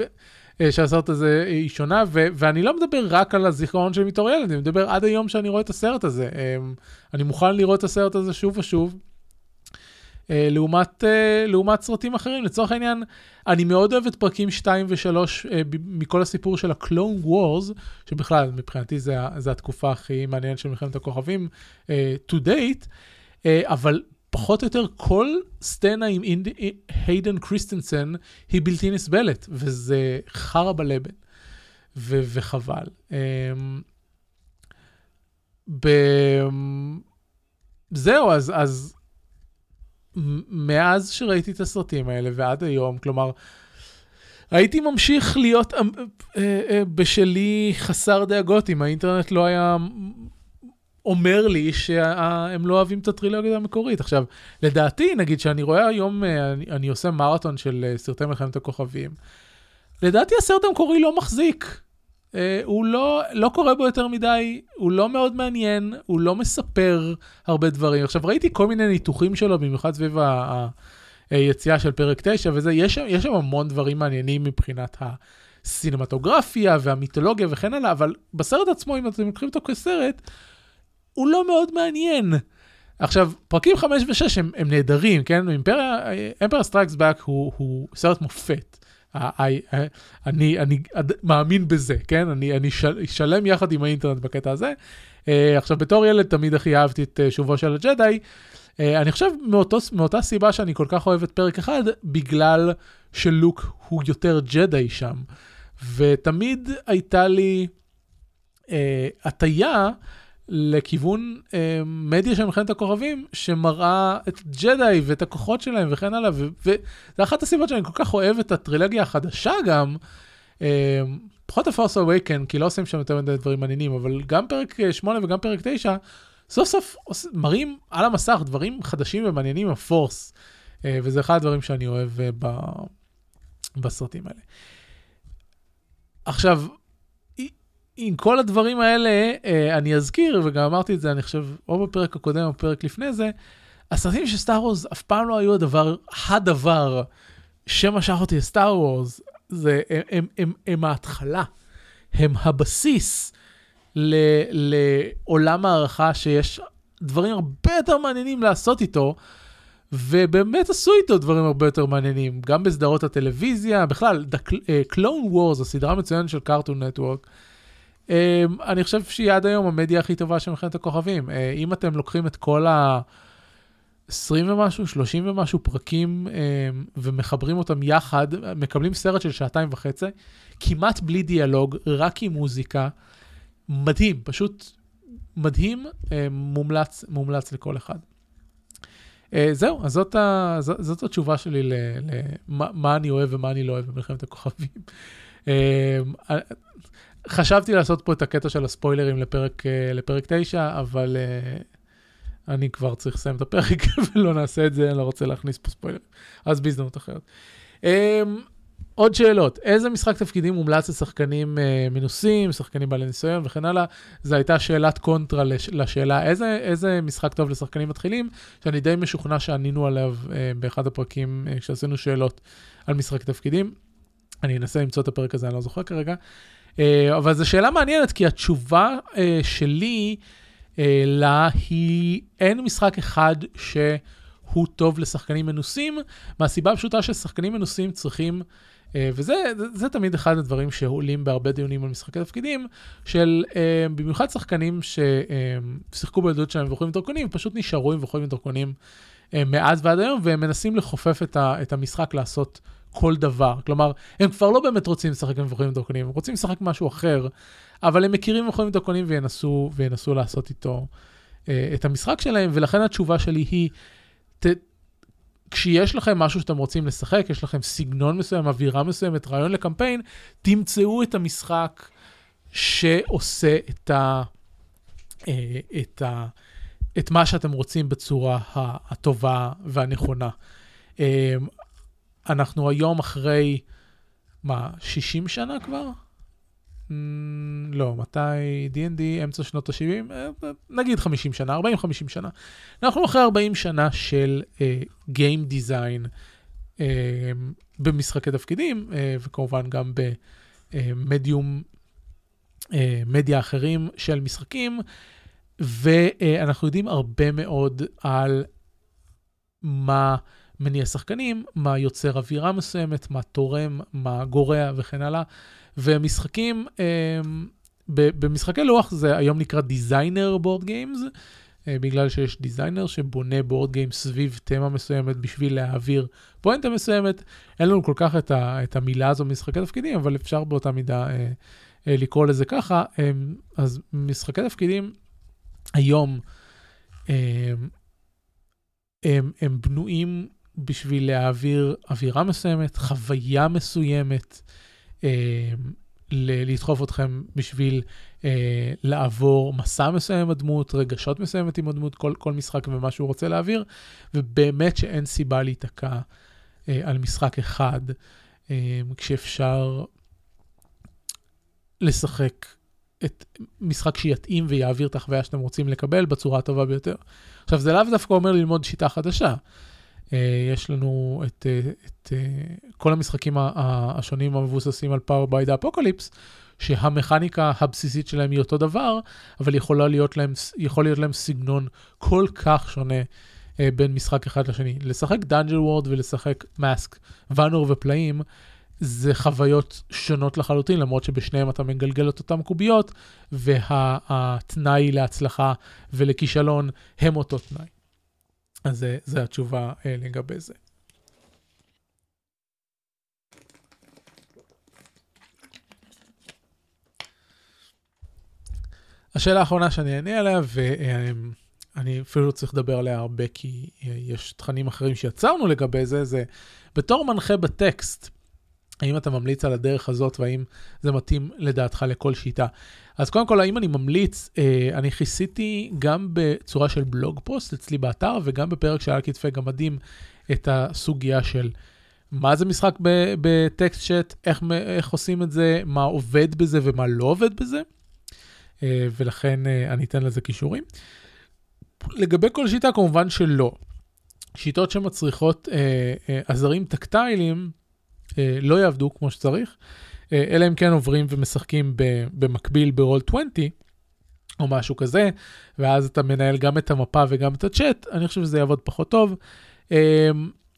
שהסרט הזה היא שונה, ו- ואני לא מדבר רק על הזיכרון של בתור ילד, אני מדבר עד היום שאני רואה את הסרט הזה. אמ, אני מוכן לראות את הסרט הזה שוב ושוב. אה, לעומת, לעומת סרטים אחרים. לצורך העניין, אני מאוד אוהב את פרקים 2 ו-3 מכל הסיפור של ה-Clone Wars, שבכלל, מבחינתי זה, זה התקופה הכי מעניינת של מלחמת הכוכבים to date, אבל פחות או יותר כל סצנה עם אינד... היידן קריסטנסן היא בלתי נסבלת, וזה חרא בלבן, ו... וחבל. Um, ב... זהו, אז, אז מאז שראיתי את הסרטים האלה ועד היום, כלומר, הייתי ממשיך להיות אה, אה, בשלי חסר דאגות אם האינטרנט לא היה אומר לי שהם לא אוהבים את הטרילוגיה המקורית. עכשיו, לדעתי, נגיד שאני רואה היום, אה, אני, אני עושה מרתון של אה, סרטי מלחמת הכוכבים, לדעתי הסרט המקורי לא מחזיק. Uh, הוא לא, לא קורה בו יותר מדי, הוא לא מאוד מעניין, הוא לא מספר הרבה דברים. עכשיו, ראיתי כל מיני ניתוחים שלו, במיוחד סביב היציאה של פרק 9 וזה, יש יש שם המון דברים מעניינים מבחינת הסינמטוגרפיה והמיתולוגיה וכן הלאה, אבל בסרט עצמו, אם אתם לוקחים אותו כסרט, הוא לא מאוד מעניין. עכשיו, פרקים 5 ו-6 הם, הם נהדרים, כן? Empire Strikes Back הוא, הוא סרט מופת. אני, אני מאמין בזה, כן? אני, אני של, שלם יחד עם האינטרנט בקטע הזה. Uh, עכשיו, בתור ילד תמיד הכי אהבתי את uh, שובו של הג'די. Uh, אני חושב מאותו, מאותה סיבה שאני כל כך אוהב את פרק אחד, בגלל שלוק הוא יותר ג'די שם. ותמיד הייתה לי הטיה לכיוון אה, מדיה של מלחמת הכוכבים, שמראה את ג'די ואת הכוחות שלהם וכן הלאה, וזה אחת הסיבות שאני כל כך אוהב את הטרילוגיה החדשה גם, אה, פחות ה-Force Awaken, כי לא עושים שם יותר מדי דברים מעניינים, אבל גם פרק 8 וגם פרק 9, סוף סוף מראים על המסך דברים חדשים ומעניינים, הפורס, אה, וזה אחד הדברים שאני אוהב אה, ב... בסרטים האלה. עכשיו, עם כל הדברים האלה, אה, אני אזכיר, וגם אמרתי את זה, אני חושב, או בפרק הקודם או בפרק לפני זה, הסרטים של סטאר וורס אף פעם לא היו הדבר, הדבר שמשך אותי לסטאר וורס, זה, הם, הם, הם, הם ההתחלה, הם הבסיס ל, לעולם הערכה שיש דברים הרבה יותר מעניינים לעשות איתו, ובאמת עשו איתו דברים הרבה יותר מעניינים, גם בסדרות הטלוויזיה, בכלל, The Clone Wars, הסדרה המצוינת של קארטון נטוורק, אני חושב שהיא עד היום המדיה הכי טובה של מלחמת הכוכבים. Uh, אם אתם לוקחים את כל ה... 20 ומשהו, 30 ומשהו פרקים um, ומחברים אותם יחד, מקבלים סרט של שעתיים וחצי, כמעט בלי דיאלוג, רק עם מוזיקה. מדהים, פשוט מדהים, um, מומלץ, מומלץ לכל אחד. Uh, זהו, אז זאת, ה, זאת, זאת התשובה שלי למה אני אוהב ומה אני לא אוהב במלחמת הכוכבים. חשבתי לעשות פה את הקטע של הספוילרים לפרק, אה, לפרק 9, אבל uh, אני כבר צריך לסיים את הפרק ולא נעשה את זה, אני לא רוצה להכניס פה ספוילרים. אז בהזדמנות אחרת. Um, עוד שאלות, איזה משחק תפקידים מומלץ לשחקנים uh, מנוסים, שחקנים בעלי ניסיון וכן הלאה? זו הייתה שאלת קונטרה לש, לשאלה איזה, איזה משחק טוב לשחקנים מתחילים, שאני די משוכנע שענינו עליו uh, באחד הפרקים uh, כשעשינו שאלות על משחק תפקידים. אני אנסה למצוא את הפרק הזה, אני לא זוכר כרגע. אבל זו שאלה מעניינת, כי התשובה אה, שלי אה, לה היא, אין משחק אחד שהוא טוב לשחקנים מנוסים, מהסיבה הפשוטה ששחקנים מנוסים צריכים... וזה זה, זה תמיד אחד הדברים שעולים בהרבה דיונים על משחקי תפקידים, של במיוחד שחקנים ששיחקו בילדות שלהם ויכולים דרכונים, פשוט נשארו עם ויכולים דרכונים מאז ועד היום, והם מנסים לחופף את, ה, את המשחק לעשות כל דבר. כלומר, הם כבר לא באמת רוצים לשחק עם מבוכים ודרקונים, הם רוצים לשחק משהו אחר, אבל הם מכירים מבוכים ודרקונים וינסו, וינסו לעשות איתו אה, את המשחק שלהם, ולכן התשובה שלי היא, ת, כשיש לכם משהו שאתם רוצים לשחק, יש לכם סגנון מסוים, אווירה מסוימת, רעיון לקמפיין, תמצאו את המשחק שעושה את, ה, אה, את, ה, את מה שאתם רוצים בצורה הטובה והנכונה. אה, אנחנו היום אחרי, מה, 60 שנה כבר? Mm, לא, מתי D&D, אמצע שנות ה-70? אה, נגיד 50 שנה, 40-50 שנה. אנחנו אחרי 40 שנה של Game uh, Design אה, במשחקי תפקידים, אה, וכמובן גם במדיום, אה, מדיה אחרים של משחקים, ואנחנו יודעים הרבה מאוד על מה מניע שחקנים, מה יוצר אווירה מסוימת, מה תורם, מה גורע וכן הלאה. ומשחקים, אמ, במשחקי לוח זה היום נקרא designer board games, בגלל שיש designer שבונה board games סביב תמה מסוימת בשביל להעביר פואנטה מסוימת. אין לנו כל כך את, המילה הזו במשחקי תפקידים, אבל אפשר באותה מידה אה, אה, לקרוא לזה ככה. אה, אז משחקי תפקידים היום אה, הם, הם בנויים בשביל להעביר אווירה מסוימת, חוויה מסוימת. אה, לדחוף אתכם בשביל אה, לעבור מסע מסוים עם הדמות, רגשות מסוימת עם הדמות, כל, כל משחק ומה שהוא רוצה להעביר, ובאמת שאין סיבה להיתקע אה, על משחק אחד, אה, כשאפשר לשחק את משחק שיתאים ויעביר את החוויה שאתם רוצים לקבל בצורה הטובה ביותר. עכשיו, זה לאו דווקא אומר ללמוד שיטה חדשה. אה, יש לנו את, אה, את אה, כל המשחקים השונים המבוססים על Power by the Apocalypse, שהמכניקה הבסיסית שלהם היא אותו דבר, אבל יכולה להיות להם, יכול להיות להם סגנון כל כך שונה בין משחק אחד לשני. לשחק Dungeon World ולשחק Mask, ואנור ופלאים, זה חוויות שונות לחלוטין, למרות שבשניהם אתה מגלגל את אותן קוביות, והתנאי להצלחה ולכישלון הם אותו תנאי. אז זו התשובה אה, לגבי זה. השאלה האחרונה שאני אענה עליה, ואני אפילו לא צריך לדבר עליה הרבה כי אה, יש תכנים אחרים שיצרנו לגבי זה, זה בתור מנחה בטקסט, האם אתה ממליץ על הדרך הזאת והאם זה מתאים לדעתך לכל שיטה. אז קודם כל, האם אני ממליץ, אה, אני כיסיתי גם בצורה של בלוג פוסט אצלי באתר וגם בפרק של על כתפי גמדים את הסוגיה של מה זה משחק בטקסט צ'אט, איך, איך עושים את זה, מה עובד בזה ומה לא עובד בזה, אה, ולכן אה, אני אתן לזה כישורים. לגבי כל שיטה, כמובן שלא. שיטות שמצריכות עזרים טקטייליים, אה, לא יעבדו כמו שצריך, אה, אלא אם כן עוברים ומשחקים במקביל ברול 20, או משהו כזה, ואז אתה מנהל גם את המפה וגם את הצ'אט, אני חושב שזה יעבוד פחות טוב. אה,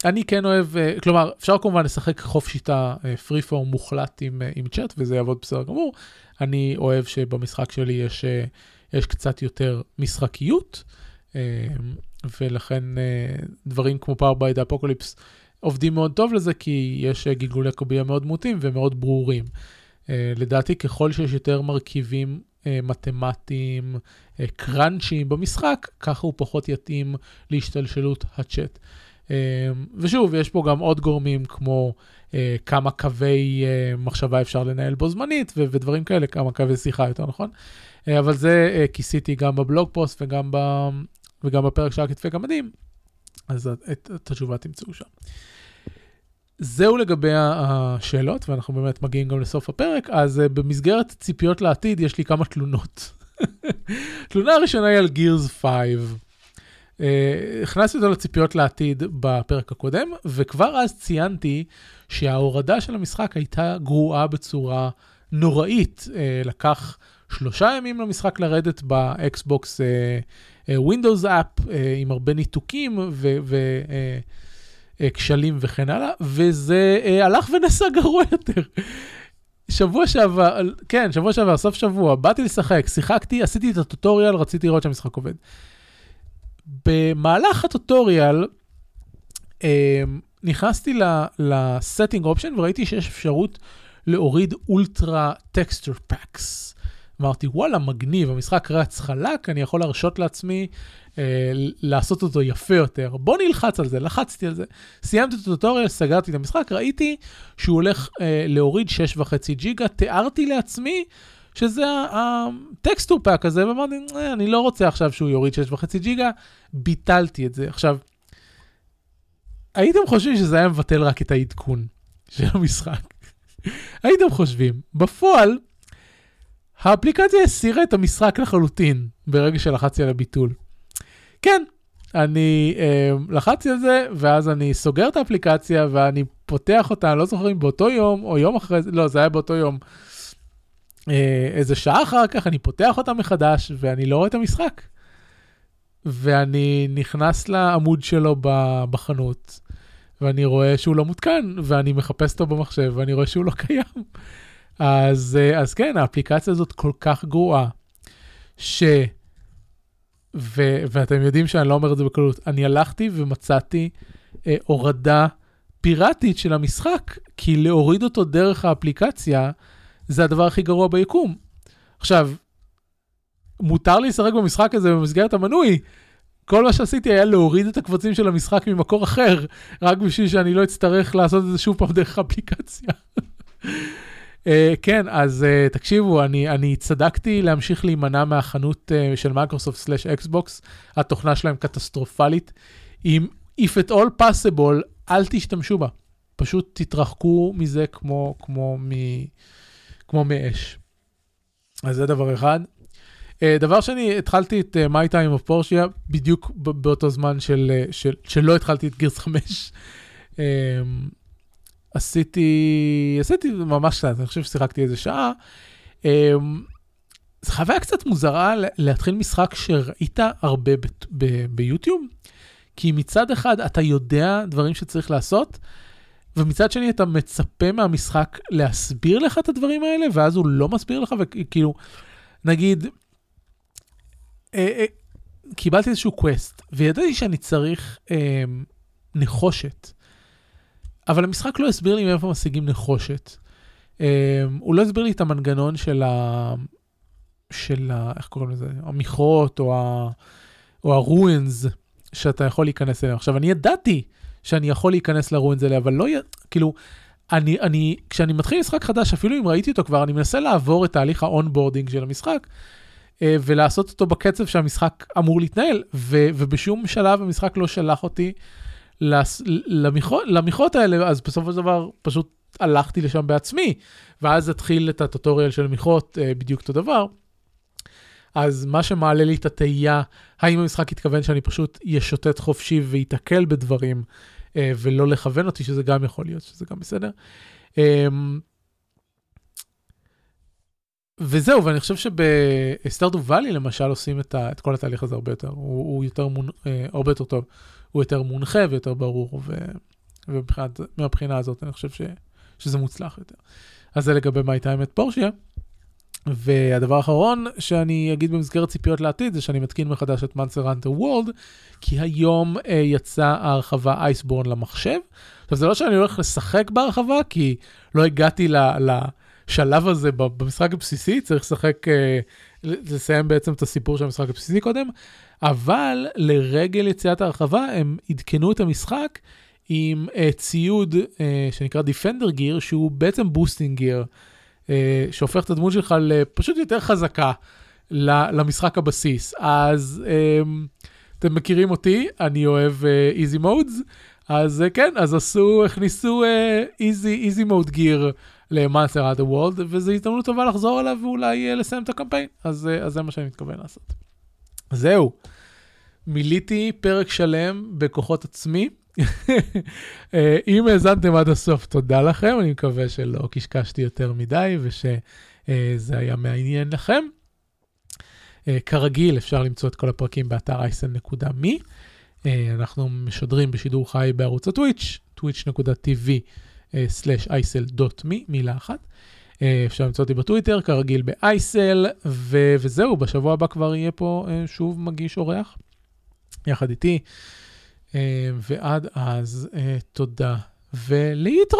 אני כן אוהב, כלומר, אפשר כמובן לשחק חוף שיטה פרי פורם מוחלט עם, עם צ'אט, וזה יעבוד בסדר גמור. אני אוהב שבמשחק שלי יש, יש קצת יותר משחקיות, ולכן דברים כמו by the Apocalypse עובדים מאוד טוב לזה, כי יש אה, גלגולי קובייה מאוד מוטים ומאוד ברורים. Uh, לדעתי, ככל שיש יותר מרכיבים uh, מתמטיים, קראנצ'יים במשחק, ככה הוא פחות יתאים להשתלשלות הצ'אט. ושוב, יש פה גם עוד גורמים כמו כמה קווי מחשבה אפשר לנהל בו זמנית ו- ודברים כאלה, כמה קווי שיחה יותר נכון. אבל זה כיסיתי גם בבלוג פוסט וגם, ב- וגם בפרק של הכתפי גמדים. אז את, את התשובה תמצאו שם. זהו לגבי השאלות, ואנחנו באמת מגיעים גם לסוף הפרק, אז uh, במסגרת ציפיות לעתיד יש לי כמה תלונות. תלונה הראשונה היא על גירס 5. אה, הכנסתי אותו לציפיות לעתיד בפרק הקודם, וכבר אז ציינתי שההורדה של המשחק הייתה גרועה בצורה נוראית. אה, לקח שלושה ימים למשחק לרדת ב Xbox Windows app, עם הרבה ניתוקים וכשלים אה, וכן הלאה, וזה אה, הלך ונעשה גרוע יותר. שבוע שעבר, כן, שבוע שעבר, סוף שבוע, באתי לשחק, שיחקתי, עשיתי את ה tutorial, רציתי לראות שהמשחק עובד. במהלך ה tutorial, אה, נכנסתי ל-setting option וראיתי שיש אפשרות להוריד ultra texture packs. אמרתי, וואלה, מגניב, המשחק רץ חלק, אני יכול להרשות לעצמי אה, לעשות אותו יפה יותר. בוא נלחץ על זה, לחצתי על זה. סיימתי את ה tutorial, סגרתי את המשחק, ראיתי שהוא הולך אה, להוריד 6.5 ג'יגה, תיארתי לעצמי שזה ה texture pack הזה, ואמרתי, אה, אני לא רוצה עכשיו שהוא יוריד 6.5 ג'יגה, ביטלתי את זה. עכשיו, הייתם חושבים שזה היה מבטל רק את העדכון של המשחק. הייתם חושבים. בפועל, האפליקציה הסירה את המשחק לחלוטין ברגע שלחצתי על הביטול. כן, אני אה, לחצתי על זה, ואז אני סוגר את האפליקציה ואני פותח אותה, אני לא זוכר אם באותו יום או יום אחרי זה, לא, זה היה באותו יום. אה, איזה שעה אחר כך אני פותח אותה מחדש ואני לא רואה את המשחק. ואני נכנס לעמוד שלו בחנות, ואני רואה שהוא לא מותקן, ואני מחפש אותו במחשב, ואני רואה שהוא לא קיים. אז, אה, אז כן, האפליקציה הזאת כל כך גרועה, ש... ו, ואתם יודעים שאני לא אומר את זה בקלות, אני הלכתי ומצאתי אה, הורדה פיראטית של המשחק, כי להוריד אותו דרך האפליקציה זה הדבר הכי גרוע ביקום. עכשיו, מותר לי לשחק במשחק הזה במסגרת המנוי. כל מה שעשיתי היה להוריד את הקבצים של המשחק ממקור אחר, רק בשביל שאני לא אצטרך לעשות את זה שוב פעם דרך האפליקציה. אה, כן, אז אה, תקשיבו, אני, אני צדקתי להמשיך להימנע מהחנות אה, של Microsoft slash Xbox, התוכנה שלהם קטסטרופלית. אם If at all possible, אל תשתמשו בה. פשוט תתרחקו מזה כמו, כמו, מ, כמו מאש. אז זה דבר אחד. Uh, דבר שני, התחלתי את My Time of Porsche בדיוק באותו זמן של, uh, של, שלא התחלתי את גירס 5. עשיתי, עשיתי ממש קצת, אני חושב ששיחקתי איזה שעה. Um, זו חוויה קצת מוזרה להתחיל משחק שראית הרבה ביוטיוב, כי מצד אחד אתה יודע דברים שצריך לעשות, ומצד שני אתה מצפה מהמשחק להסביר לך את הדברים האלה, ואז הוא לא מסביר לך, וכאילו, נגיד, אה, אה, קיבלתי איזשהו קווסט, וידעתי שאני צריך אה, נחושת. אבל המשחק לא הסביר לי מאיפה משיגים נחושת. אה, הוא לא הסביר לי את המנגנון של ה... של ה... איך קוראים לזה? המכרות או, ה... או ה ruins שאתה יכול להיכנס אליהם. עכשיו, אני ידעתי שאני יכול להיכנס ל ruins האלה, אבל לא... י... כאילו, אני, אני, כשאני מתחיל משחק חדש, אפילו אם ראיתי אותו כבר, אני מנסה לעבור את תהליך ה onboarding של המשחק, אה, ולעשות אותו בקצב שהמשחק אמור להתנהל, ו, ובשום שלב המשחק לא שלח אותי למכרות האלה, אז בסופו של דבר פשוט הלכתי לשם בעצמי, ואז התחיל את הטוטוריאל של מכרות אה, בדיוק אותו דבר. אז מה שמעלה לי את התהייה, האם המשחק התכוון שאני פשוט ישוטט חופשי וייתקל בדברים, אה, ולא לכוון אותי, שזה גם יכול להיות, שזה גם בסדר. אמ, וזהו, ואני חושב שבסטארטו ואלי למשל עושים את, ה, את כל התהליך הזה הרבה יותר, הוא, הוא יותר מונ, אה, הרבה יותר טוב, הוא יותר מונחה ויותר ברור, ו, ומהבחינה הזאת אני חושב ש, שזה מוצלח יותר. אז זה לגבי My Time at Porsche. והדבר האחרון שאני אגיד במסגרת ציפיות לעתיד זה שאני מתקין מחדש את Monster Hunter World, כי היום אה, יצא ההרחבה אייסבורן למחשב. עכשיו זה לא שאני הולך לשחק בהרחבה, כי לא הגעתי ל... ל השלב הזה במשחק הבסיסי, צריך לשחק, אה, לסיים בעצם את הסיפור של המשחק הבסיסי קודם, אבל לרגל יציאת ההרחבה הם עדכנו את המשחק עם אה, ציוד אה, שנקרא Defender Gear, שהוא בעצם boosting gear, אה, שהופך את הדמות שלך לפשוט יותר חזקה למשחק הבסיס. אז אמ, אתם מכירים אותי, אני אוהב אה, Easy Modes, אז אה, כן, אז עשו, הכניסו אה, Easy, easy Mode Gear. ל Monster Hunter World, וזו הזדמנות טובה לחזור אליו ואולי אה, לסיים את הקמפיין, אז, אה, אז זה מה שאני מתכוון לעשות. זהו, מילאתי פרק שלם בכוחות עצמי. אה, אם האזנתם עד הסוף, תודה לכם, אני מקווה שלא קשקשתי יותר מדי ושזה היה מעניין לכם. כרגיל, אפשר למצוא את כל הפרקים באתר אייסן.מי. אנחנו משדרים בשידור חי בערוץ הטוויץ', twitch.tv אה, www.isel.me, מילה אחת. אה, אפשר למצוא אותי בטוויטר, כרגיל באייסל, ו- וזהו, בשבוע הבא כבר יהיה פה אה, שוב מגיש אורח, יחד איתי. ועד אז, תודה ולהתראות!